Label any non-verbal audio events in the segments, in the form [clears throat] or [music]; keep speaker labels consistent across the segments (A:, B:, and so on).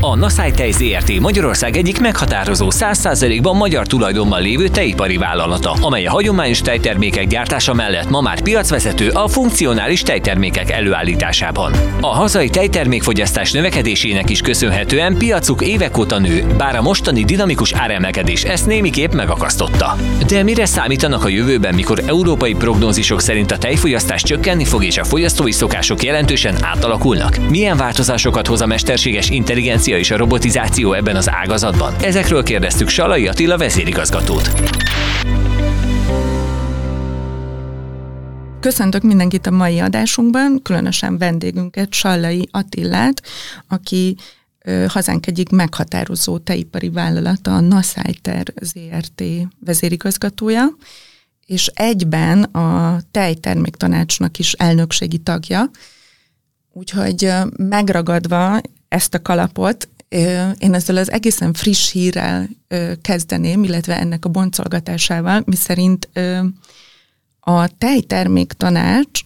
A: A Naszály Tej ZRT Magyarország egyik meghatározó 100%-ban magyar tulajdonban lévő tejipari vállalata, amely a hagyományos tejtermékek gyártása mellett ma már piacvezető a funkcionális tejtermékek előállításában. A hazai tejtermékfogyasztás növekedésének is köszönhetően piacuk évek óta nő, bár a mostani dinamikus áremelkedés ezt némiképp megakasztotta. De mire számítanak a jövőben, mikor európai prognózisok szerint a tejfogyasztás csökkenni fog és a fogyasztói szokások jelentősen átalakulnak? Milyen változásokat hoz a mesterséges intelligencia és a robotizáció ebben az ágazatban? Ezekről kérdeztük Salai Attila vezérigazgatót.
B: Köszöntök mindenkit a mai adásunkban, különösen vendégünket, Sallai Attillát, aki hazánk egyik meghatározó teipari vállalata, a Naszájter ZRT vezérigazgatója, és egyben a tejterméktanácsnak is elnökségi tagja. Úgyhogy megragadva ezt a kalapot, én ezzel az egészen friss hírrel kezdeném, illetve ennek a boncolgatásával, miszerint a tejtermék tanács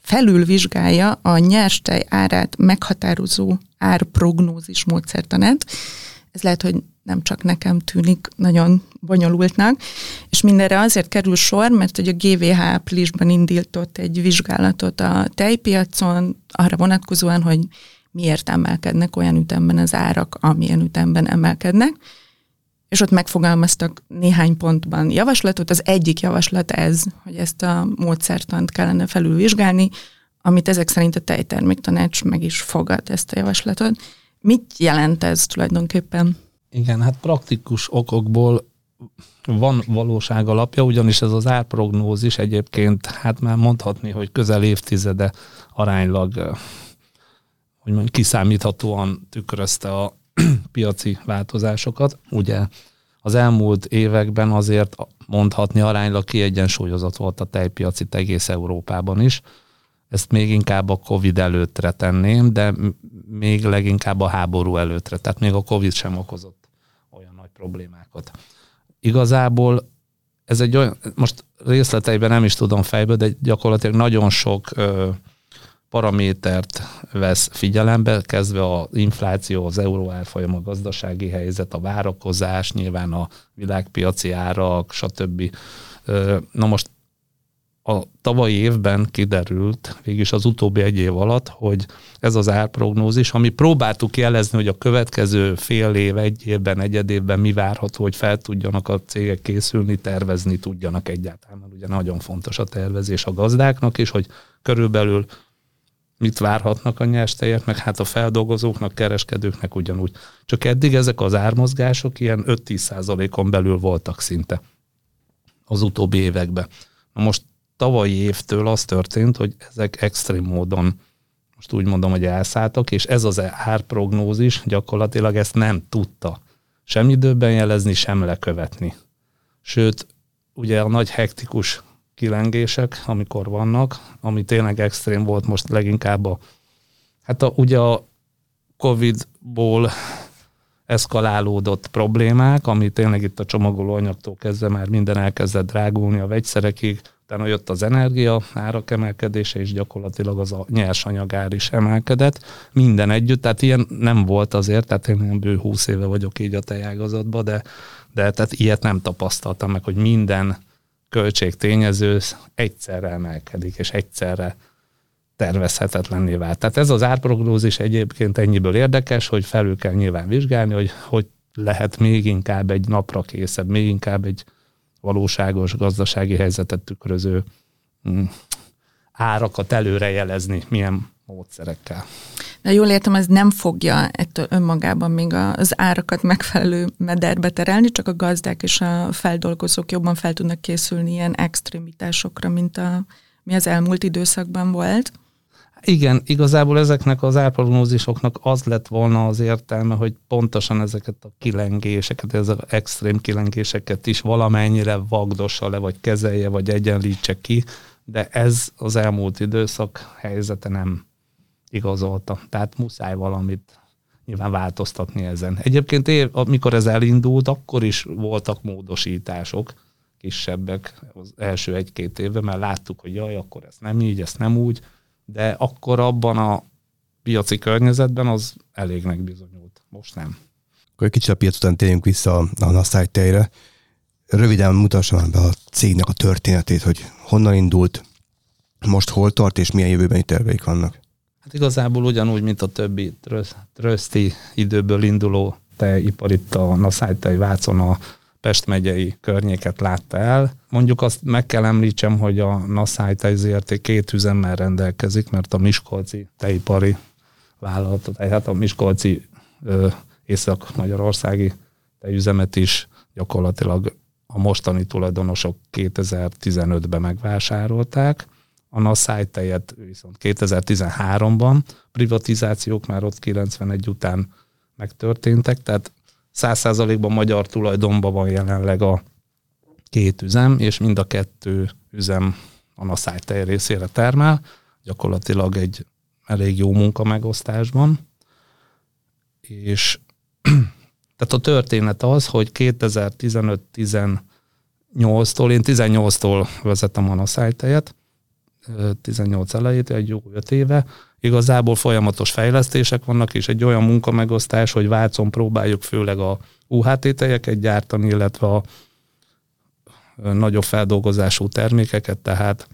B: felülvizsgálja a nyerstej árát meghatározó árprognózis módszertanát. Ez lehet, hogy nem csak nekem tűnik nagyon bonyolultnak, és mindenre azért kerül sor, mert hogy a GVH áprilisban indított egy vizsgálatot a tejpiacon, arra vonatkozóan, hogy miért emelkednek olyan ütemben az árak, amilyen ütemben emelkednek, és ott megfogalmaztak néhány pontban javaslatot. Az egyik javaslat ez, hogy ezt a módszertant kellene felülvizsgálni, amit ezek szerint a tejterméktanács meg is fogad ezt a javaslatot. Mit jelent ez tulajdonképpen?
C: Igen, hát praktikus okokból van valóság alapja, ugyanis ez az árprognózis egyébként, hát már mondhatni, hogy közel évtizede aránylag hogy mondjuk kiszámíthatóan tükrözte a [clears throat] piaci változásokat. Ugye az elmúlt években azért mondhatni aránylag kiegyensúlyozott volt a tejpiaci egész Európában is. Ezt még inkább a Covid előttre tenném, de még leginkább a háború előttre. Tehát még a Covid sem okozott olyan nagy problémákat. Igazából ez egy olyan, most részleteiben nem is tudom fejből, de gyakorlatilag nagyon sok ö, paramétert vesz figyelembe, kezdve az infláció, az euró árfolyam, a gazdasági helyzet, a várakozás, nyilván a világpiaci árak, stb. Na most a tavalyi évben kiderült, végülis az utóbbi egy év alatt, hogy ez az árprognózis, ami próbáltuk jelezni, hogy a következő fél év, egy évben, egyed évben mi várható, hogy fel tudjanak a cégek készülni, tervezni tudjanak egyáltalán, mert ugye nagyon fontos a tervezés a gazdáknak is, hogy körülbelül mit várhatnak a nyers tejet, meg hát a feldolgozóknak, kereskedőknek ugyanúgy. Csak eddig ezek az ármozgások ilyen 5-10 százalékon belül voltak szinte az utóbbi években. Na most tavalyi évtől az történt, hogy ezek extrém módon most úgy mondom, hogy elszálltak, és ez az árprognózis gyakorlatilag ezt nem tudta sem időben jelezni, sem lekövetni. Sőt, ugye a nagy hektikus kilengések, amikor vannak, ami tényleg extrém volt most leginkább a, hát a, ugye a Covid-ból eszkalálódott problémák, ami tényleg itt a csomagolóanyagtól kezdve már minden elkezdett drágulni a vegyszerekig, utána jött az energia árak emelkedése, és gyakorlatilag az a nyersanyagár is emelkedett. Minden együtt, tehát ilyen nem volt azért, tehát én bő 20 éve vagyok így a tejágazatban, de, de tehát ilyet nem tapasztaltam meg, hogy minden költségtényező egyszerre emelkedik, és egyszerre tervezhetetlenné vált. Tehát ez az árprognózis egyébként ennyiből érdekes, hogy felül kell nyilván vizsgálni, hogy hogy lehet még inkább egy napra készebb, még inkább egy valóságos gazdasági helyzetet tükröző mm, árakat előrejelezni, milyen módszerekkel.
B: Na jól értem, ez nem fogja ettől önmagában még az árakat megfelelő mederbe terelni, csak a gazdák és a feldolgozók jobban fel tudnak készülni ilyen extremitásokra, mint a, mi az elmúlt időszakban volt.
C: Igen, igazából ezeknek az árprognózisoknak az lett volna az értelme, hogy pontosan ezeket a kilengéseket, ezek az extrém kilengéseket is valamennyire vagdossa le, vagy kezelje, vagy egyenlítse ki, de ez az elmúlt időszak helyzete nem igazolta. Tehát muszáj valamit nyilván változtatni ezen. Egyébként év, amikor ez elindult, akkor is voltak módosítások kisebbek az első egy-két évben, mert láttuk, hogy jaj, akkor ez nem így, ez nem úgy, de akkor abban a piaci környezetben az elégnek bizonyult. Most nem.
D: Akkor egy kicsit a piac után térjünk vissza a Nassai tejre. Röviden mutassam már be a cégnek a történetét, hogy honnan indult, most hol tart, és milyen jövőbeni terveik vannak.
C: Hát igazából ugyanúgy, mint a többi tröszti időből induló tejipar itt a Nassai tej Vácon a Pest megyei környéket látta el. Mondjuk azt meg kell említsem, hogy a Nassai tej ZRT két üzemmel rendelkezik, mert a Miskolci tejipari vállalat, tehát a Miskolci észak-magyarországi tejüzemet is gyakorlatilag a mostani tulajdonosok 2015-ben megvásárolták, a Nassai tejet viszont 2013-ban, privatizációk már ott 91 után megtörténtek, tehát 100%-ban magyar tulajdonban van jelenleg a két üzem, és mind a kettő üzem a Nassai tej részére termel, gyakorlatilag egy elég jó munka megosztásban, és [clears throat] tehát a történet az, hogy 2015-18-tól, én 18-tól vezetem a Nassai tejet, 18 elejét, egy jó öt éve, igazából folyamatos fejlesztések vannak, és egy olyan munkamegosztás, hogy Vácon próbáljuk főleg a UHT tejeket gyártani, illetve a nagyobb feldolgozású termékeket, tehát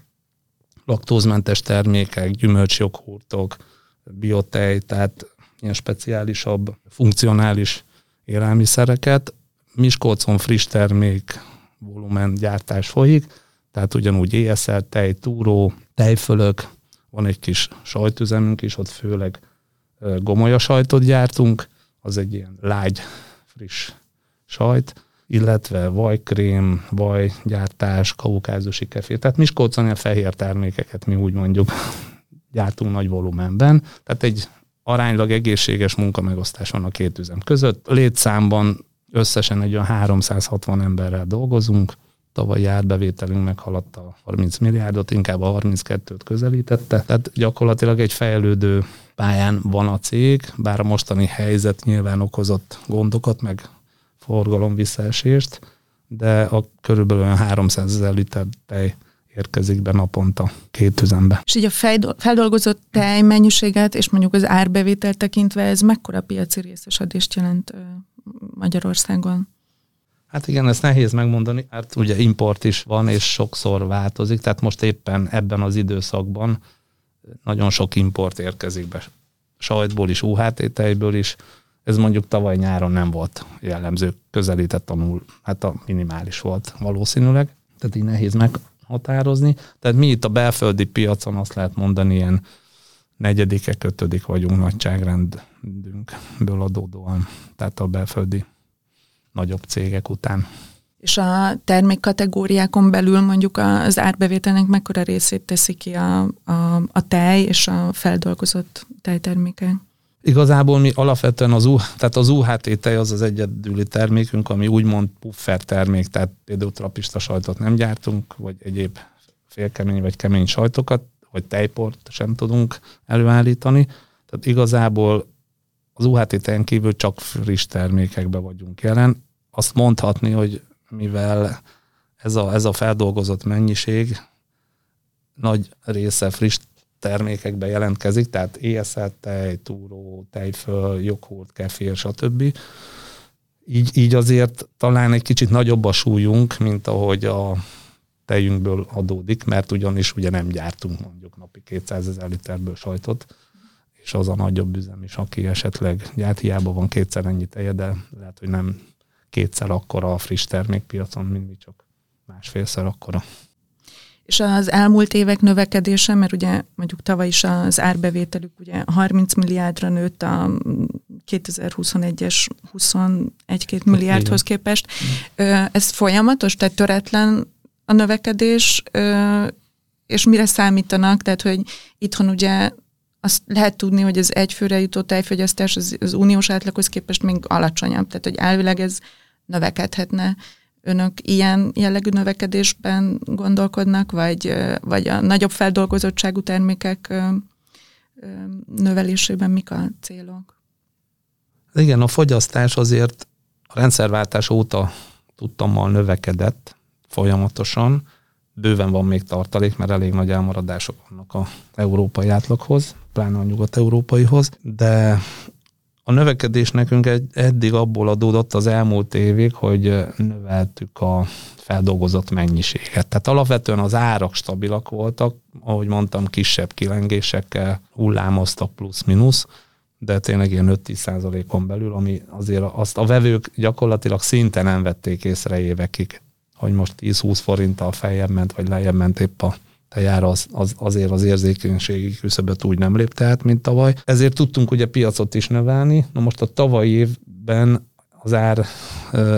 C: laktózmentes termékek, gyümölcsjoghurtok, biotej, tehát ilyen speciálisabb, funkcionális élelmiszereket. Miskolcon friss termék volumen gyártás folyik, tehát ugyanúgy ESL, tej, túró, tejfölök, van egy kis sajtüzemünk is, ott főleg gomolya sajtot gyártunk, az egy ilyen lágy, friss sajt, illetve vajkrém, vajgyártás, kaukázusi kefir. Tehát Miskolcon a fehér termékeket mi úgy mondjuk [laughs] gyártunk nagy volumenben. Tehát egy aránylag egészséges munkamegosztás van a két üzem között. Létszámban összesen egy olyan 360 emberrel dolgozunk, tavalyi árbevételünk meghaladta a 30 milliárdot, inkább a 32-t közelítette. Tehát gyakorlatilag egy fejlődő pályán van a cég, bár a mostani helyzet nyilván okozott gondokat, meg forgalom visszaesést, de a körülbelül 300 ezer liter tej érkezik be naponta két üzembe.
B: És így a feldolgozott tej mennyiséget és mondjuk az árbevételt tekintve ez mekkora piaci részesedést jelent Magyarországon?
C: Hát igen, ezt nehéz megmondani, mert ugye import is van, és sokszor változik, tehát most éppen ebben az időszakban nagyon sok import érkezik be. Sajtból is, UHT tejből is. Ez mondjuk tavaly nyáron nem volt jellemző, közelített a null, hát a minimális volt valószínűleg, tehát így nehéz meghatározni. Tehát mi itt a belföldi piacon azt lehet mondani, ilyen negyedike, ötödik vagyunk nagyságrendünkből adódóan, tehát a belföldi nagyobb cégek után.
B: És a termékkategóriákon belül mondjuk az árbevételnek mekkora részét teszi ki a, a, a tej és a feldolgozott tejtermékek?
C: Igazából mi alapvetően az, U, tehát az UHT tej az az egyedüli termékünk, ami úgymond puffer termék, tehát például trapista sajtot nem gyártunk, vagy egyéb félkemény vagy kemény sajtokat, vagy tejport sem tudunk előállítani. Tehát igazából az UHT tejen kívül csak friss termékekbe vagyunk jelen. Azt mondhatni, hogy mivel ez a, ez a feldolgozott mennyiség nagy része friss termékekbe jelentkezik, tehát éjszelt tej, túró, tejföl, joghurt, kefir, stb. Így, így azért talán egy kicsit nagyobb a súlyunk, mint ahogy a tejünkből adódik, mert ugyanis ugye nem gyártunk mondjuk napi 200 ezer literből sajtot, és az a nagyobb üzem is, aki esetleg gyárt, hiába van kétszer ennyi teje, de lehet, hogy nem kétszer akkora a friss termékpiacon, mint mi csak másfélszer akkora.
B: És az elmúlt évek növekedése, mert ugye mondjuk tavaly is az árbevételük ugye 30 milliárdra nőtt a 2021-es 21-2 milliárdhoz képest. Ez folyamatos, tehát töretlen a növekedés, és mire számítanak? Tehát, hogy itthon ugye azt lehet tudni, hogy az egyfőre jutó tejfogyasztás az, az uniós átlaghoz képest még alacsonyabb, tehát hogy elvileg ez növekedhetne. Önök ilyen jellegű növekedésben gondolkodnak, vagy, vagy a nagyobb feldolgozottságú termékek növelésében mik a célok?
C: Igen, a fogyasztás azért a rendszerváltás óta tudtammal növekedett, folyamatosan. Bőven van még tartalék, mert elég nagy elmaradások vannak a európai átlaghoz, pláne a nyugat-európaihoz, de a növekedés nekünk eddig abból adódott az elmúlt évig, hogy növeltük a feldolgozott mennyiséget. Tehát alapvetően az árak stabilak voltak, ahogy mondtam, kisebb kilengésekkel hullámoztak plusz-minusz, de tényleg ilyen 5-10 százalékon belül, ami azért azt a vevők gyakorlatilag szinte nem vették észre évekig, hogy most 10-20 forinttal feljebb ment, vagy lejjebb ment épp a tejára az, az, azért az érzékenységi küszöböt úgy nem lépte át, mint tavaly. Ezért tudtunk ugye piacot is növelni. Na most a tavalyi évben az ár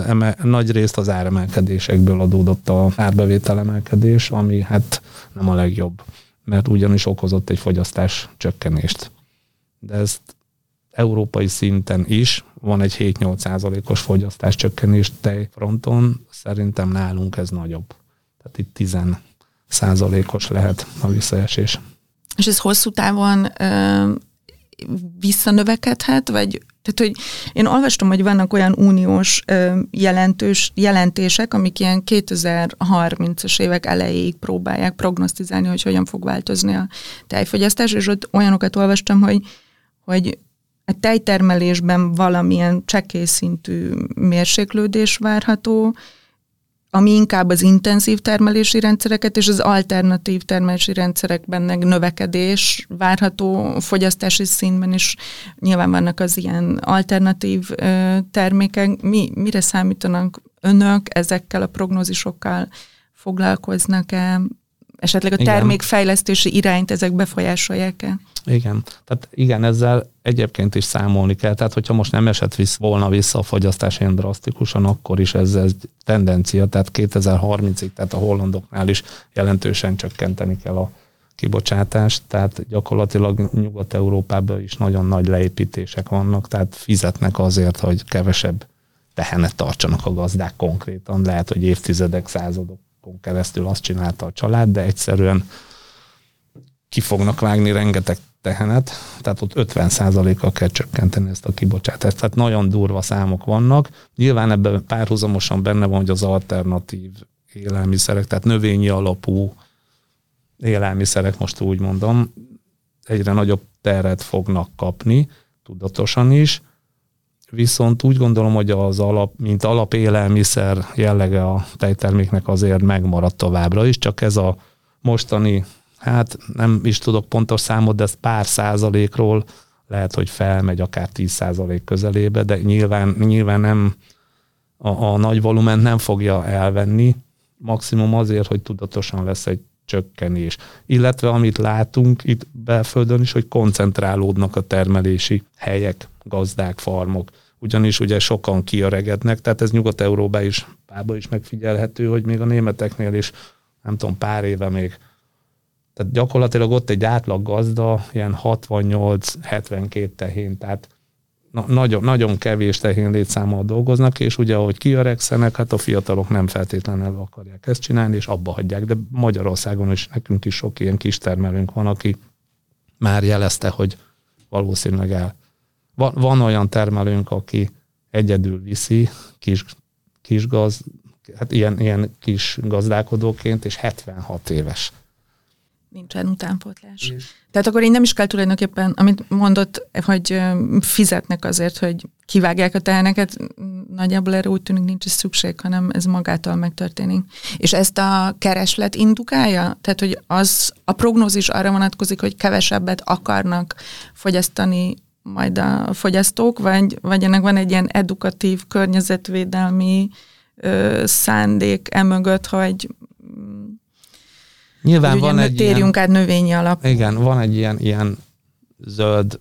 C: eme, nagy részt az áremelkedésekből adódott a árbevétel emelkedés, ami hát nem a legjobb, mert ugyanis okozott egy fogyasztás csökkenést. De ezt európai szinten is van egy 7-8 százalékos fogyasztás csökkenés tejfronton, szerintem nálunk ez nagyobb. Tehát itt 10 százalékos lehet a visszaesés.
B: És ez hosszú távon ö, visszanövekedhet, vagy tehát, hogy én olvastam, hogy vannak olyan uniós ö, jelentős jelentések, amik ilyen 2030-as évek elejéig próbálják prognosztizálni, hogy hogyan fog változni a tejfogyasztás, és ott olyanokat olvastam, hogy, hogy a tejtermelésben valamilyen csekély szintű mérséklődés várható, ami inkább az intenzív termelési rendszereket és az alternatív termelési rendszerekben növekedés várható fogyasztási szintben is nyilván vannak az ilyen alternatív termékek. Mi, mire számítanak önök ezekkel a prognózisokkal? Foglalkoznak-e? Esetleg a termékfejlesztési irányt ezek befolyásolják-e?
C: Igen, tehát igen, ezzel egyébként is számolni kell. Tehát, hogyha most nem esett visz, volna vissza a fogyasztás ilyen drasztikusan, akkor is ez, ez tendencia, tehát 2030-ig, tehát a hollandoknál is jelentősen csökkenteni kell a kibocsátást, tehát gyakorlatilag Nyugat-Európában is nagyon nagy leépítések vannak, tehát fizetnek azért, hogy kevesebb tehenet tartsanak a gazdák konkrétan. Lehet, hogy évtizedek, századokon keresztül azt csinálta a család, de egyszerűen ki fognak vágni rengeteg tehenet, tehát ott 50%-kal kell csökkenteni ezt a kibocsátást. Tehát nagyon durva számok vannak. Nyilván ebben párhuzamosan benne van, hogy az alternatív élelmiszerek, tehát növényi alapú élelmiszerek, most úgy mondom, egyre nagyobb teret fognak kapni, tudatosan is, viszont úgy gondolom, hogy az alap, mint alapélelmiszer jellege a tejterméknek azért megmaradt továbbra is, csak ez a mostani hát nem is tudok pontos számot, de ez pár százalékról lehet, hogy felmegy akár 10 százalék közelébe, de nyilván, nyilván nem a, a nagy volumen nem fogja elvenni, maximum azért, hogy tudatosan lesz egy csökkenés. Illetve amit látunk itt belföldön is, hogy koncentrálódnak a termelési helyek, gazdák, farmok. Ugyanis ugye sokan kiöregednek, tehát ez Nyugat-Európában is, is megfigyelhető, hogy még a németeknél is, nem tudom, pár éve még tehát gyakorlatilag ott egy átlag gazda ilyen 68-72 tehén, tehát na, nagyon, nagyon kevés tehén létszámmal dolgoznak, és ugye ahogy kiöregszenek, hát a fiatalok nem feltétlenül akarják ezt csinálni, és abba hagyják, de Magyarországon is nekünk is sok ilyen kis termelőnk van, aki már jelezte, hogy valószínűleg el. Van, van olyan termelőnk, aki egyedül viszi kis, kis gaz, hát ilyen, ilyen kis gazdálkodóként, és 76 éves
B: nincsen utánpótlás. Mm. Tehát akkor én nem is kell tulajdonképpen, amit mondott, hogy fizetnek azért, hogy kivágják a teheneket, nagyjából erre úgy tűnik nincs is szükség, hanem ez magától megtörténik. És ezt a kereslet indukálja? Tehát, hogy az a prognózis arra vonatkozik, hogy kevesebbet akarnak fogyasztani majd a fogyasztók, vagy, vagy ennek van egy ilyen edukatív, környezetvédelmi ö, szándék emögött, hogy
C: Nyilván van egy
B: térjünk ilyen, át növényi alap.
C: Igen, van egy ilyen, ilyen zöld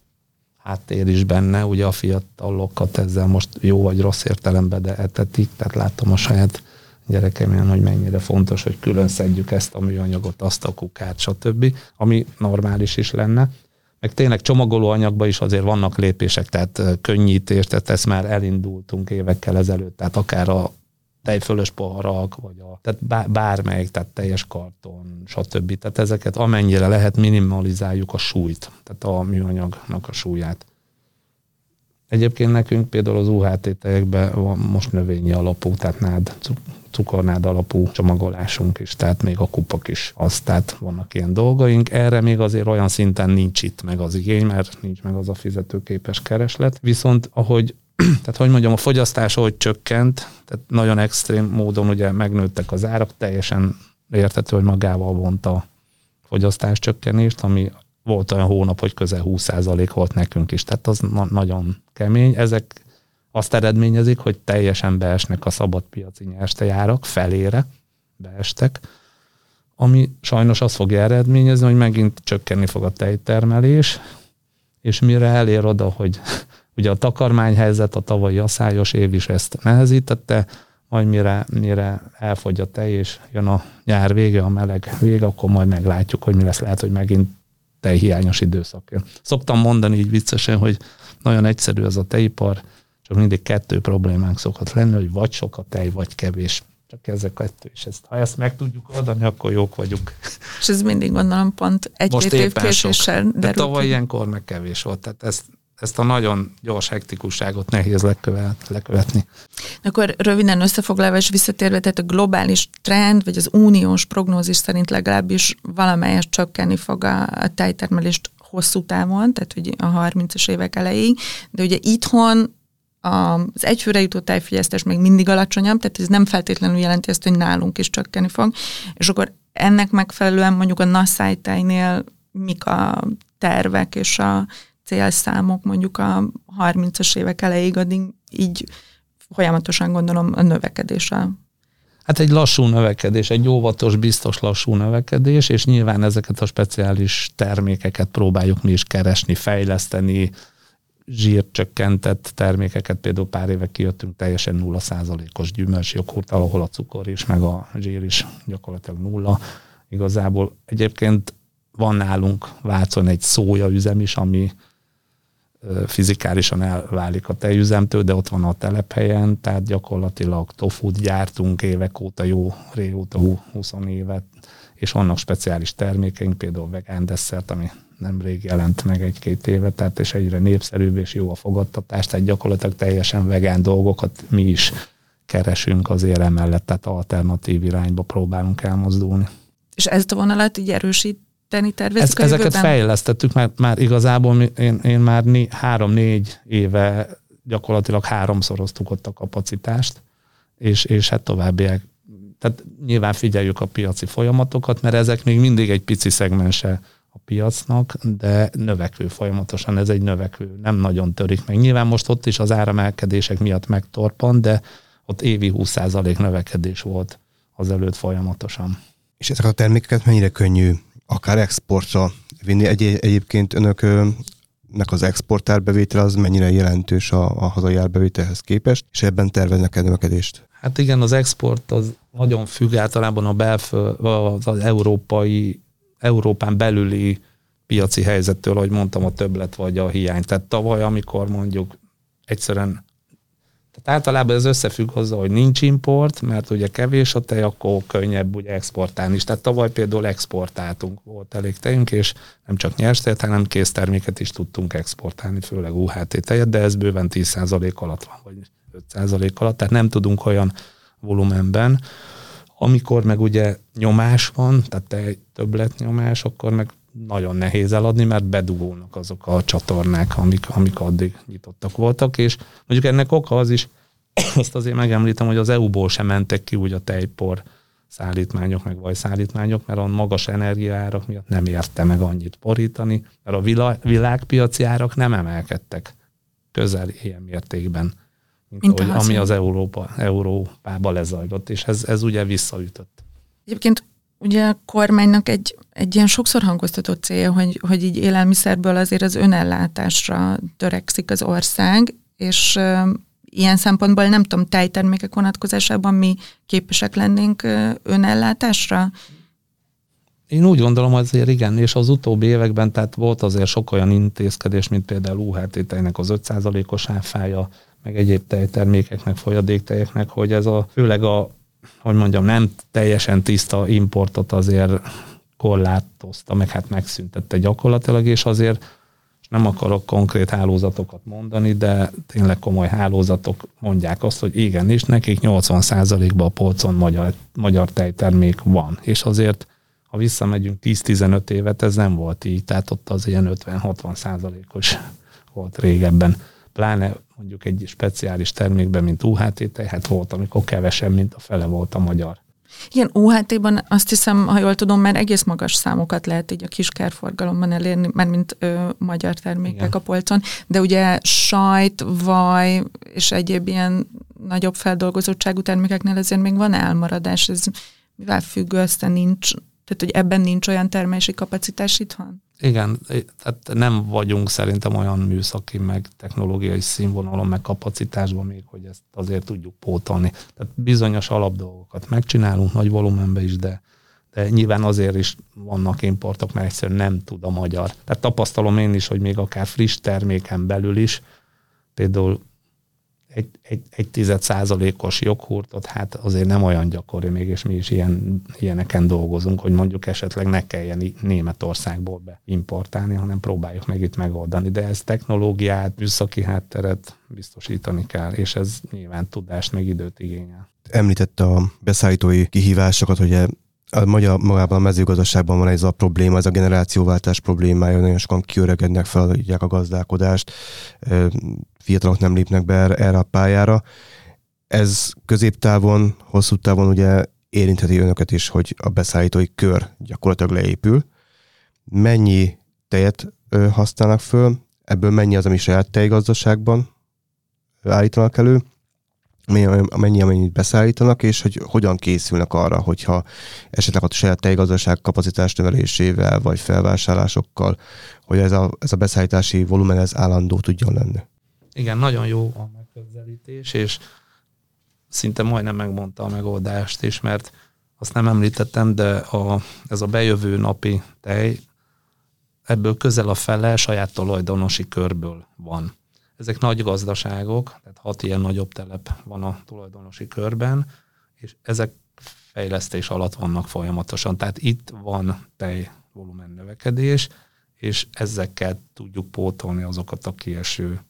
C: háttér is benne, ugye a fiatalokat ezzel most jó vagy rossz értelemben, de etetik, tehát látom a saját gyerekemben, hogy mennyire fontos, hogy külön szedjük ezt a műanyagot, azt a kukát, stb., ami normális is lenne. Meg tényleg csomagolóanyagban is azért vannak lépések, tehát könnyítés, tehát ezt már elindultunk évekkel ezelőtt, tehát akár a tejfölös poharak, vagy a, tehát bármelyik, tehát teljes karton, stb. Tehát ezeket amennyire lehet minimalizáljuk a súlyt, tehát a műanyagnak a súlyát. Egyébként nekünk például az UHT tejekben van most növényi alapú, tehát nád, cukornád alapú csomagolásunk is, tehát még a kupak is az, tehát vannak ilyen dolgaink. Erre még azért olyan szinten nincs itt meg az igény, mert nincs meg az a fizetőképes kereslet. Viszont ahogy tehát hogy mondjam, a fogyasztás hogy csökkent, tehát nagyon extrém módon ugye megnőttek az árak, teljesen értető, hogy magával vonta a fogyasztás csökkenést, ami volt olyan hónap, hogy közel 20% volt nekünk is, tehát az na- nagyon kemény. Ezek azt eredményezik, hogy teljesen beesnek a szabadpiaci nyerstejárak felére, beestek, ami sajnos azt fogja eredményezni, hogy megint csökkenni fog a tejtermelés, és mire elér oda, hogy ugye a takarmányhelyzet, a tavalyi aszályos év is ezt nehezítette, majd mire, mire elfogy a tej, és jön a nyár vége, a meleg vége, akkor majd meglátjuk, hogy mi lesz. Lehet, hogy megint tejhiányos időszak jön. Szoktam mondani így viccesen, hogy nagyon egyszerű ez a tejipar, csak mindig kettő problémánk szokott lenni, hogy vagy sok a tej, vagy kevés. Csak ezek kettő, és ezt, ha ezt meg tudjuk adni, akkor jók vagyunk.
B: És ez mindig gondolom pont egy-két év késéssel
C: De tavaly ilyenkor meg kevés volt, tehát ezt, ezt a nagyon gyors hektikusságot nehéz lekövet, lekövetni.
B: Akkor röviden összefoglalva és visszatérve, tehát a globális trend, vagy az uniós prognózis szerint legalábbis valamelyest csökkenni fog a, a tejtermelést hosszú távon, tehát hogy a 30-as évek elejéig, de ugye itthon az egyfőre jutó tejfogyasztás még mindig alacsonyabb, tehát ez nem feltétlenül jelenti azt, hogy nálunk is csökkenni fog, és akkor ennek megfelelően mondjuk a Nassai tejnél mik a tervek és a célszámok mondjuk a 30-as évek elejéig, addig így folyamatosan gondolom a növekedés a
C: Hát egy lassú növekedés, egy óvatos, biztos lassú növekedés, és nyilván ezeket a speciális termékeket próbáljuk mi is keresni, fejleszteni, zsírcsökkentett termékeket, például pár éve kijöttünk teljesen nulla százalékos gyümölcs joghurt, ahol a cukor is, meg a zsír is gyakorlatilag nulla. Igazából egyébként van nálunk Vácon egy szója üzem is, ami fizikálisan elválik a tejüzemtől, de ott van a telephelyen, tehát gyakorlatilag tofut gyártunk évek óta, jó régóta, 20 évet, és vannak speciális termékeink, például vegán desszert, ami nemrég jelent meg egy-két éve, tehát és egyre népszerűbb és jó a fogadtatás, tehát gyakorlatilag teljesen vegán dolgokat mi is keresünk azért emellett, tehát alternatív irányba próbálunk elmozdulni.
B: És ezt a vonalat így erősíteni tervezik
C: Ez, Ezeket fejlesztettük, mert már igazából én, én már három-négy éve gyakorlatilag háromszoroztuk ott a kapacitást, és, és hát továbbiak. Tehát nyilván figyeljük a piaci folyamatokat, mert ezek még mindig egy pici szegmense a piacnak, de növekvő folyamatosan, ez egy növekvő, nem nagyon törik meg. Nyilván most ott is az áremelkedések miatt megtorpan, de ott évi 20% növekedés volt az előtt folyamatosan.
D: És ezek a termékeket mennyire könnyű akár exportra vinni? Egy, egyébként önöknek az exportárbevétel az mennyire jelentős a, a hazai árbevételhez képest, és ebben terveznek el növekedést?
C: Hát igen, az export az nagyon függ általában a belföld, az, az európai Európán belüli piaci helyzettől, ahogy mondtam, a többlet vagy a hiány. Tehát tavaly, amikor mondjuk egyszerűen tehát általában ez összefügg hozzá, hogy nincs import, mert ugye kevés a tej, akkor könnyebb ugye exportálni is. Tehát tavaly például exportáltunk, volt elég tejünk, és nem csak nyers tejet, hanem készterméket is tudtunk exportálni, főleg UHT tejet, de ez bőven 10% alatt van, vagy 5% alatt, tehát nem tudunk olyan volumenben, amikor meg ugye nyomás van, tehát egy többlet nyomás, akkor meg nagyon nehéz eladni, mert bedugulnak azok a csatornák, amik, amik addig nyitottak voltak, és mondjuk ennek oka az is, [clears throat] azt azért megemlítem, hogy az EU-ból sem mentek ki úgy a tejpor szállítmányok, meg vajszállítmányok, mert a magas energiaárak miatt nem érte meg annyit porítani, mert a világ, világpiaci árak nem emelkedtek közel ilyen mértékben mint, mint ahogy, ami az Európa, Európába lezajlott, és ez, ez ugye visszaütött.
B: Egyébként ugye a kormánynak egy, egy ilyen sokszor hangoztatott célja, hogy, hogy így élelmiszerből azért az önellátásra törekszik az ország, és ilyen szempontból nem tudom, tejtermékek vonatkozásában mi képesek lennénk önellátásra?
C: Én úgy gondolom azért igen, és az utóbbi években tehát volt azért sok olyan intézkedés, mint például UHT tejnek az 5%-os áfája, meg egyéb tejtermékeknek, folyadéktejeknek, hogy ez a főleg a, hogy mondjam, nem teljesen tiszta importot azért korlátozta, meg hát megszüntette gyakorlatilag, és azért nem akarok konkrét hálózatokat mondani, de tényleg komoly hálózatok mondják azt, hogy igenis, nekik 80%-ban a polcon magyar, magyar tejtermék van. És azért, ha visszamegyünk 10-15 évet, ez nem volt így, tehát ott az ilyen 50-60 százalékos volt régebben. Pláne mondjuk egy speciális termékben, mint UHT tej, hát volt, amikor kevesebb, mint a fele volt a magyar.
B: Igen, UHT-ban azt hiszem, ha jól tudom, már egész magas számokat lehet így a kiskerforgalomban elérni, mert mint ö, magyar termékek Igen. a polcon, de ugye sajt, vaj és egyéb ilyen nagyobb feldolgozottságú termékeknél azért még van elmaradás, ez mivel függő, aztán nincs, tehát hogy ebben nincs olyan termelési kapacitás itthon?
C: Igen, tehát nem vagyunk szerintem olyan műszaki, meg technológiai színvonalon, meg kapacitásban még, hogy ezt azért tudjuk pótolni. Tehát bizonyos alapdolgokat megcsinálunk nagy volumenben is, de, de nyilván azért is vannak importok, mert egyszerűen nem tud a magyar. Tehát tapasztalom én is, hogy még akár friss terméken belül is, például egy, egy, egy tized százalékos joghurtot, hát azért nem olyan gyakori még, és mi is ilyen, ilyeneken dolgozunk, hogy mondjuk esetleg ne kelljen Németországból beimportálni, hanem próbáljuk meg itt megoldani. De ez technológiát, műszaki hátteret biztosítani kell, és ez nyilván tudást, meg időt igényel.
D: Említette a beszállítói kihívásokat, hogy a magyar, magában a mezőgazdaságban van ez a probléma, ez a generációváltás problémája, nagyon sokan kiöregednek, feladják a gazdálkodást, fiatalok nem lépnek be erre a pályára. Ez középtávon, hosszú távon ugye érintheti önöket is, hogy a beszállítói kör gyakorlatilag leépül. Mennyi tejet használnak föl, ebből mennyi az, ami saját tejgazdaságban állítanak elő, mennyi, amennyit beszállítanak, és hogy hogyan készülnek arra, hogyha esetleg a saját tejgazdaság kapacitás növelésével, vagy felvásárlásokkal, hogy ez a, ez a beszállítási volumen ez állandó tudjon lenni.
C: Igen, nagyon jó a megközelítés, és szinte majdnem megmondta a megoldást is, mert azt nem említettem, de a, ez a bejövő napi tej, ebből közel a fele saját tulajdonosi körből van. Ezek nagy gazdaságok, tehát hat ilyen nagyobb telep van a tulajdonosi körben, és ezek fejlesztés alatt vannak folyamatosan. Tehát itt van tej volumen növekedés, és ezekkel tudjuk pótolni azokat a kieső,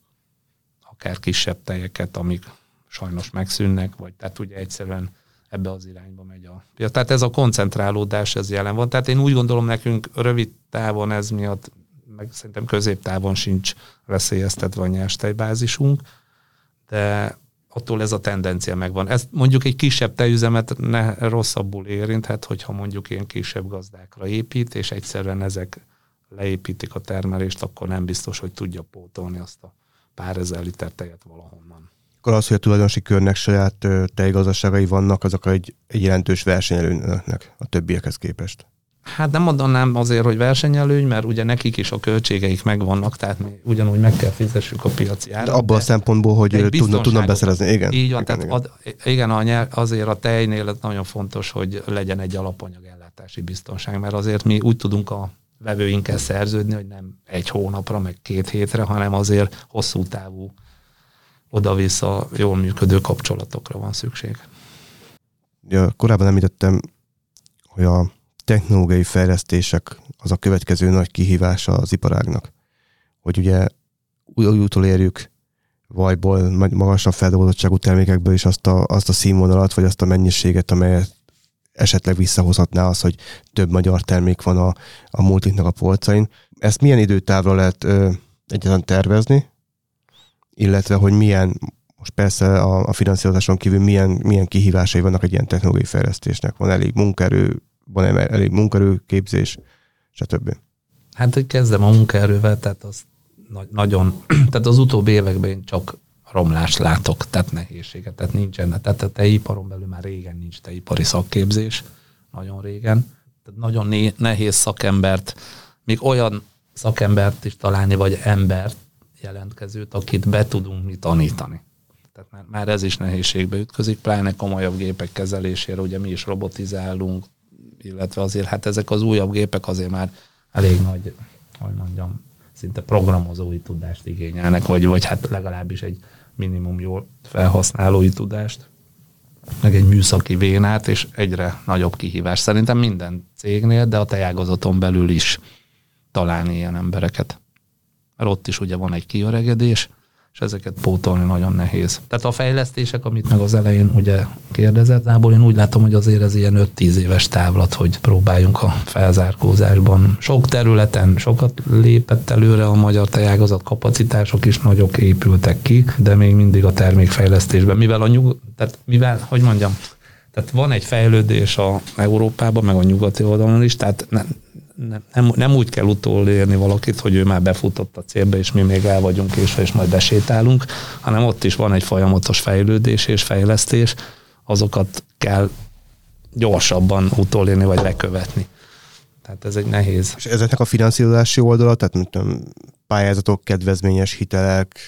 C: akár kisebb tejeket, amik sajnos megszűnnek, vagy tehát ugye egyszerűen ebbe az irányba megy a Ja, Tehát ez a koncentrálódás, ez jelen van. Tehát én úgy gondolom, nekünk rövid távon ez miatt meg szerintem középtávon sincs veszélyeztetve a nyerstejbázisunk, de attól ez a tendencia megvan. Ez mondjuk egy kisebb tejüzemet ne rosszabbul érinthet, hogyha mondjuk ilyen kisebb gazdákra épít, és egyszerűen ezek leépítik a termelést, akkor nem biztos, hogy tudja pótolni azt a pár ezer liter tejet valahonnan.
D: Akkor az, hogy a tulajdonosi körnek saját tejgazdaságai vannak, azok egy, egy jelentős versenyelőnek a többiekhez képest.
C: Hát nem mondanám azért, hogy versenyelőny, mert ugye nekik is a költségeik megvannak, tehát mi ugyanúgy meg kell fizessük a piaci árat.
D: De abban a szempontból, hogy tudnak, tudnak beszerezni, igen.
C: Így van,
D: igen,
C: tehát igen. Ad, igen a azért a tejnél nagyon fontos, hogy legyen egy alapanyagellátási biztonság, mert azért mi úgy tudunk a vevőinkkel szerződni, hogy nem egy hónapra, meg két hétre, hanem azért hosszú távú oda-vissza jól működő kapcsolatokra van szükség.
D: Ja, korábban említettem, hogy a technológiai fejlesztések az a következő nagy kihívása az iparágnak. Hogy ugye úgy utolérjük vajból, magasabb feldolgozottságú termékekből is azt a, azt a színvonalat, vagy azt a mennyiséget, amelyet esetleg visszahozhatná az, hogy több magyar termék van a, a multiknak a polcain. Ezt milyen időtávra lehet ö, egyáltalán tervezni, illetve hogy milyen, most persze a, a finanszírozáson kívül milyen, milyen kihívásai vannak egy ilyen technológiai fejlesztésnek. Van elég munkaerő, van elég munkaerő, képzés, stb.
C: Hát, hogy kezdem a munkaerővel, tehát az nagyon, [clears throat] tehát az utóbbi években én csak romlást látok, tehát nehézséget, tehát nincsen, tehát a tejiparon belül már régen nincs teipari szakképzés, nagyon régen. Tehát nagyon nehéz szakembert, még olyan szakembert is találni, vagy embert jelentkezőt, akit be tudunk mi tanítani. Tehát már, már ez is nehézségbe ütközik, pláne komolyabb gépek kezelésére, ugye mi is robotizálunk, illetve azért hát ezek az újabb gépek azért már elég nagy, hogy mondjam, szinte programozói tudást igényelnek, vagy, vagy hát legalábbis egy minimum jól felhasználói tudást, meg egy műszaki vénát, és egyre nagyobb kihívás. Szerintem minden cégnél, de a tejágazaton belül is találni ilyen embereket. mert ott is ugye van egy kiöregedés, és ezeket pótolni nagyon nehéz. Tehát a fejlesztések, amit meg az elején ugye kérdezett, Nából én úgy látom, hogy azért ez ilyen 5-10 éves távlat, hogy próbáljunk a felzárkózásban. Sok területen sokat lépett előre a magyar tejágazat, kapacitások is nagyok épültek ki, de még mindig a termékfejlesztésben, mivel a nyug, tehát mivel, hogy mondjam, tehát van egy fejlődés a Európában, meg a nyugati oldalon is, tehát ne, nem, nem, úgy kell utolérni valakit, hogy ő már befutott a célba, és mi még el vagyunk késve, és majd besétálunk, hanem ott is van egy folyamatos fejlődés és fejlesztés, azokat kell gyorsabban utolérni, vagy lekövetni. Tehát ez egy nehéz.
D: És ezeknek a finanszírozási oldala, tehát mint pályázatok, kedvezményes hitelek,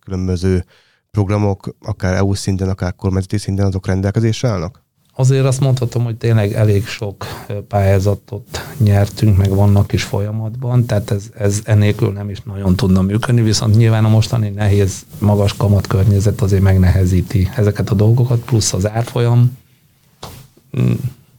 D: különböző programok, akár EU szinten, akár kormányzati szinten azok rendelkezésre állnak?
C: Azért azt mondhatom, hogy tényleg elég sok pályázatot nyertünk, meg vannak is folyamatban, tehát ez, ez enélkül nem is nagyon tudna működni, viszont nyilván a mostani nehéz, magas kamat környezet azért megnehezíti ezeket a dolgokat, plusz az árfolyam mm,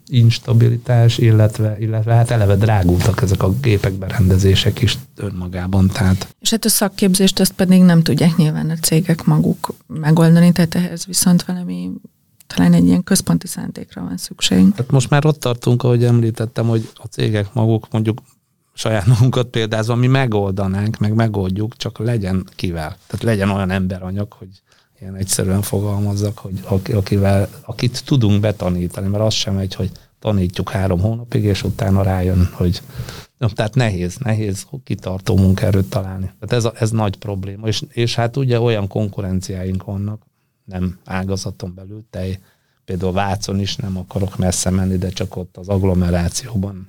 C: instabilitás, illetve, illetve hát eleve drágultak ezek a gépek berendezések is önmagában. Tehát.
B: És hát a szakképzést azt pedig nem tudják nyilván a cégek maguk megoldani, tehát ehhez viszont valami talán egy ilyen központi szándékra van szükség.
C: Hát most már ott tartunk, ahogy említettem, hogy a cégek maguk mondjuk saját magunkat példázva, mi megoldanánk, meg megoldjuk, csak legyen kivel. Tehát legyen olyan emberanyag, hogy ilyen egyszerűen fogalmazzak, hogy akivel, akit tudunk betanítani, mert az sem egy, hogy tanítjuk három hónapig, és utána rájön, hogy No, tehát nehéz, nehéz kitartó munkaerőt találni. Tehát ez, a, ez nagy probléma. És, és hát ugye olyan konkurenciáink vannak, nem ágazaton belül, tej, például Vácon is nem akarok messze menni, de csak ott az agglomerációban,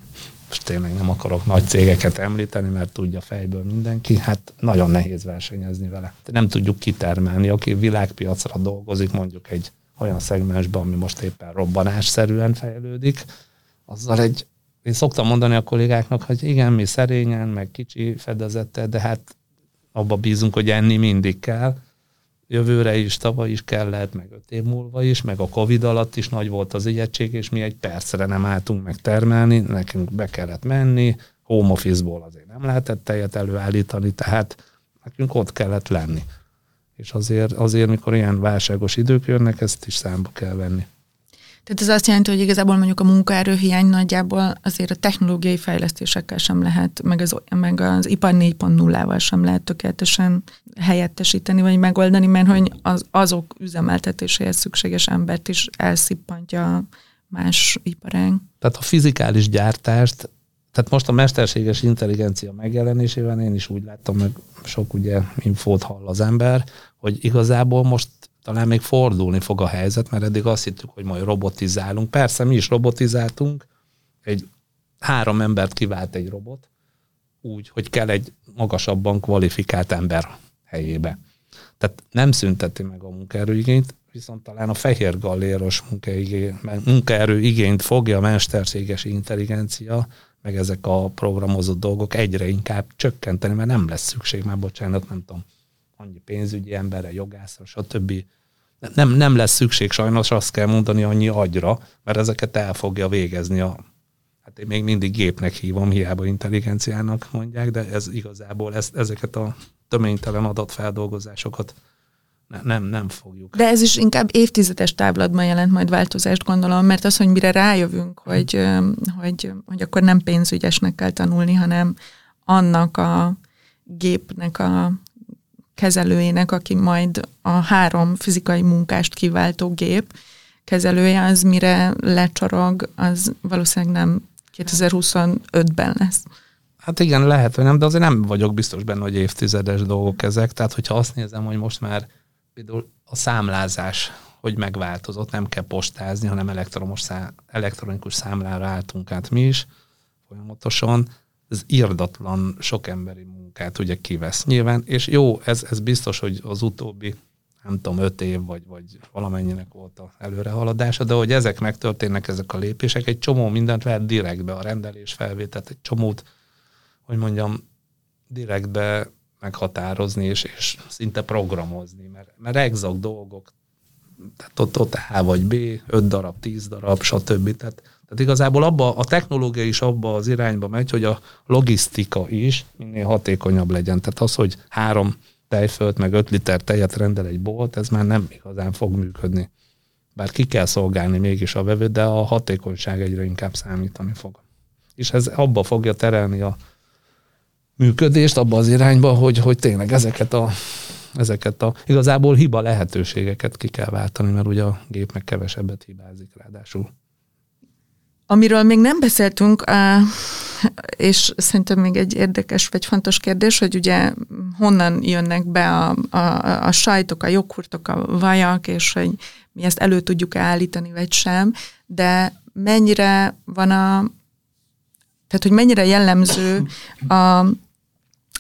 C: most tényleg nem akarok nagy cégeket említeni, mert tudja fejből mindenki, hát nagyon nehéz versenyezni vele. Nem tudjuk kitermelni, aki világpiacra dolgozik, mondjuk egy olyan szegmensben, ami most éppen robbanásszerűen fejlődik, azzal egy, én szoktam mondani a kollégáknak, hogy igen, mi szerényen, meg kicsi fedezettel, de hát abba bízunk, hogy enni mindig kell, jövőre is, tavaly is kellett, meg öt év múlva is, meg a Covid alatt is nagy volt az ijegység, és mi egy percre nem álltunk meg termelni, nekünk be kellett menni, home office-ból azért nem lehetett tejet előállítani, tehát nekünk ott kellett lenni. És azért, azért, mikor ilyen válságos idők jönnek, ezt is számba kell venni.
B: Tehát ez azt jelenti, hogy igazából mondjuk a munkaerőhiány nagyjából azért a technológiai fejlesztésekkel sem lehet, meg az, meg az ipar 4.0-ával sem lehet tökéletesen helyettesíteni, vagy megoldani, mert hogy az, azok üzemeltetéséhez szükséges embert is elszippantja más iparág.
C: Tehát a fizikális gyártást, tehát most a mesterséges intelligencia megjelenésével én is úgy láttam, meg sok ugye infót hall az ember, hogy igazából most talán még fordulni fog a helyzet, mert eddig azt hittük, hogy majd robotizálunk. Persze mi is robotizáltunk, egy három embert kivált egy robot, úgy, hogy kell egy magasabban kvalifikált ember helyébe. Tehát nem szünteti meg a munkaerőigényt, viszont talán a fehér galléros munkaerő igényt fogja a mesterséges intelligencia, meg ezek a programozott dolgok egyre inkább csökkenteni, mert nem lesz szükség már, bocsánat, nem tudom, annyi pénzügyi emberre, jogászra, stb. Nem, nem lesz szükség sajnos, azt kell mondani annyi agyra, mert ezeket el fogja végezni a hát én még mindig gépnek hívom, hiába intelligenciának mondják, de ez igazából ezt, ezeket a töménytelen adatfeldolgozásokat ne, nem, nem fogjuk.
B: De ez is inkább évtizedes távlatban jelent majd változást, gondolom, mert az, hogy mire rájövünk, hogy, hogy, hogy akkor nem pénzügyesnek kell tanulni, hanem annak a gépnek a kezelőjének, aki majd a három fizikai munkást kiváltó gép kezelője, az mire lecsorog, az valószínűleg nem 2025-ben lesz.
C: Hát igen, lehet, hogy nem, de azért nem vagyok biztos benne, hogy évtizedes dolgok ezek. Tehát, hogyha azt nézem, hogy most már például a számlázás, hogy megváltozott, nem kell postázni, hanem elektromos szá- elektronikus számlára álltunk át mi is folyamatosan. Ez írdatlan sok emberi munkát ugye kivesz nyilván, és jó, ez, ez biztos, hogy az utóbbi nem tudom, öt év, vagy, vagy valamennyinek volt a előrehaladása, de hogy ezek megtörténnek, ezek a lépések, egy csomó mindent lehet direktbe, a rendelés felvételt, egy csomót hogy mondjam, direktbe meghatározni és, és szinte programozni, mert, mert exakt dolgok, tehát ott, ott A vagy B, 5 darab, 10 darab, stb. Tehát Tehát igazából abba, a technológia is abba az irányba megy, hogy a logisztika is minél hatékonyabb legyen. Tehát az, hogy három tejfölt, meg 5 liter tejet rendel egy bolt, ez már nem igazán fog működni. Bár ki kell szolgálni mégis a vevőt, de a hatékonyság egyre inkább számítani fog. És ez abba fogja terelni a működést, abba az irányba, hogy, hogy tényleg ezeket a, ezeket a igazából hiba lehetőségeket ki kell váltani, mert ugye a gép meg kevesebbet hibázik ráadásul.
B: Amiről még nem beszéltünk, és szerintem még egy érdekes vagy fontos kérdés, hogy ugye honnan jönnek be a, a, a sajtok, a joghurtok, a vajak, és hogy mi ezt elő tudjuk állítani, vagy sem, de mennyire van a, tehát hogy mennyire jellemző a,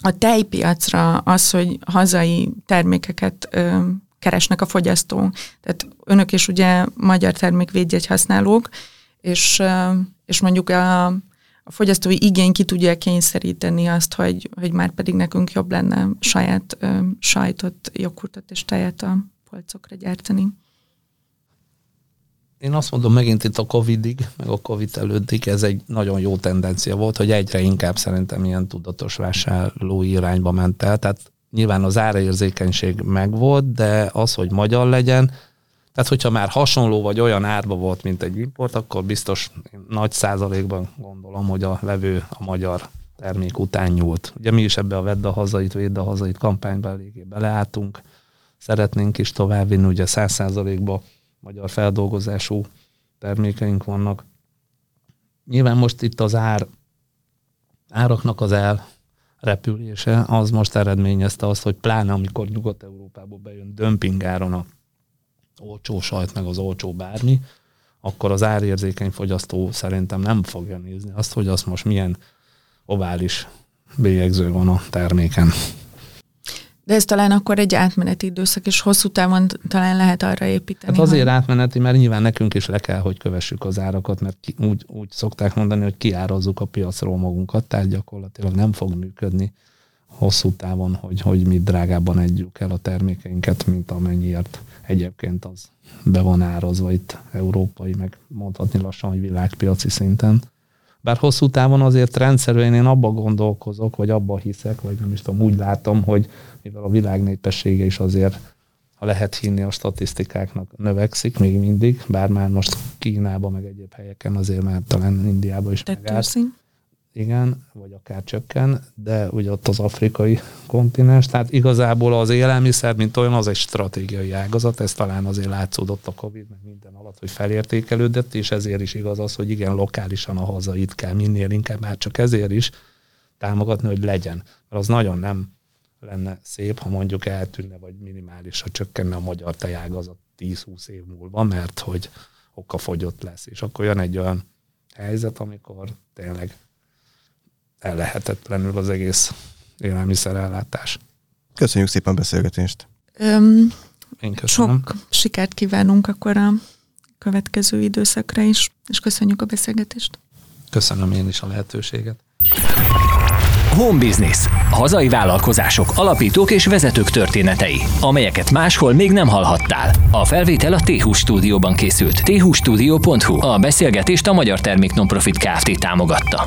B: a tejpiacra az, hogy hazai termékeket ö, keresnek a fogyasztók. Tehát önök is ugye magyar termékvédjegy használók, és, és mondjuk a, a fogyasztói igény ki tudja kényszeríteni azt, hogy, hogy már pedig nekünk jobb lenne saját ö, sajtot, joghurtot és tejet a polcokra gyártani.
C: Én azt mondom, megint itt a Covidig, meg a Covid előttig ez egy nagyon jó tendencia volt, hogy egyre inkább szerintem ilyen tudatos vásárló irányba ment el. Tehát nyilván az áraérzékenység megvolt, de az, hogy magyar legyen, tehát, hogyha már hasonló vagy olyan árba volt, mint egy import, akkor biztos nagy százalékban gondolom, hogy a levő a magyar termék után nyúlt. Ugye mi is ebbe a Vedd a hazait, Védd a hazait kampányba eléggé beleálltunk, szeretnénk is továbbvinni, ugye száz százalékban magyar feldolgozású termékeink vannak. Nyilván most itt az ár, áraknak az elrepülése, az most eredményezte azt, hogy pláne amikor Nyugat-Európából bejön dömpingáron a olcsó sajt, meg az olcsó bármi, akkor az árérzékeny fogyasztó szerintem nem fogja nézni azt, hogy az most milyen ovális bélyegző van a terméken.
B: De ez talán akkor egy átmeneti időszak, és hosszú távon talán lehet arra építeni.
C: Hát azért hogy... átmeneti, mert nyilván nekünk is le kell, hogy kövessük az árakat, mert ki, úgy, úgy szokták mondani, hogy kiárazzuk a piacról magunkat, tehát gyakorlatilag nem fog működni hosszú távon, hogy, hogy mi drágábban együk el a termékeinket, mint amennyiért egyébként az be van árazva itt európai, meg mondhatni lassan, hogy világpiaci szinten. Bár hosszú távon azért rendszerűen én abba gondolkozok, vagy abba hiszek, vagy nem is tudom, úgy látom, hogy mivel a világ népessége is azért, ha lehet hinni a statisztikáknak, növekszik még mindig, bár már most Kínában, meg egyéb helyeken azért már talán Indiában is megállt igen, vagy akár csökken, de ugye ott az afrikai kontinens, tehát igazából az élelmiszer, mint olyan, az egy stratégiai ágazat, ez talán azért látszódott a Covid, meg minden alatt, hogy felértékelődött, és ezért is igaz az, hogy igen, lokálisan a hazait kell minél inkább, már csak ezért is támogatni, hogy legyen. Mert az nagyon nem lenne szép, ha mondjuk eltűnne, vagy minimálisra csökkenne a magyar tejágazat 10-20 év múlva, mert hogy fogyott lesz, és akkor jön egy olyan helyzet, amikor tényleg ellehetetlenül az egész élelmiszerellátás.
D: Köszönjük szépen a beszélgetést.
B: Öm, Én köszönöm. Sok sikert kívánunk akkor a következő időszakra is, és köszönjük a beszélgetést.
C: Köszönöm én is a lehetőséget.
A: Home Business. Hazai vállalkozások, alapítók és vezetők történetei, amelyeket máshol még nem hallhattál. A felvétel a t stúdióban készült. thustudio.hu. A beszélgetést a Magyar Termék Nonprofit Kft. támogatta.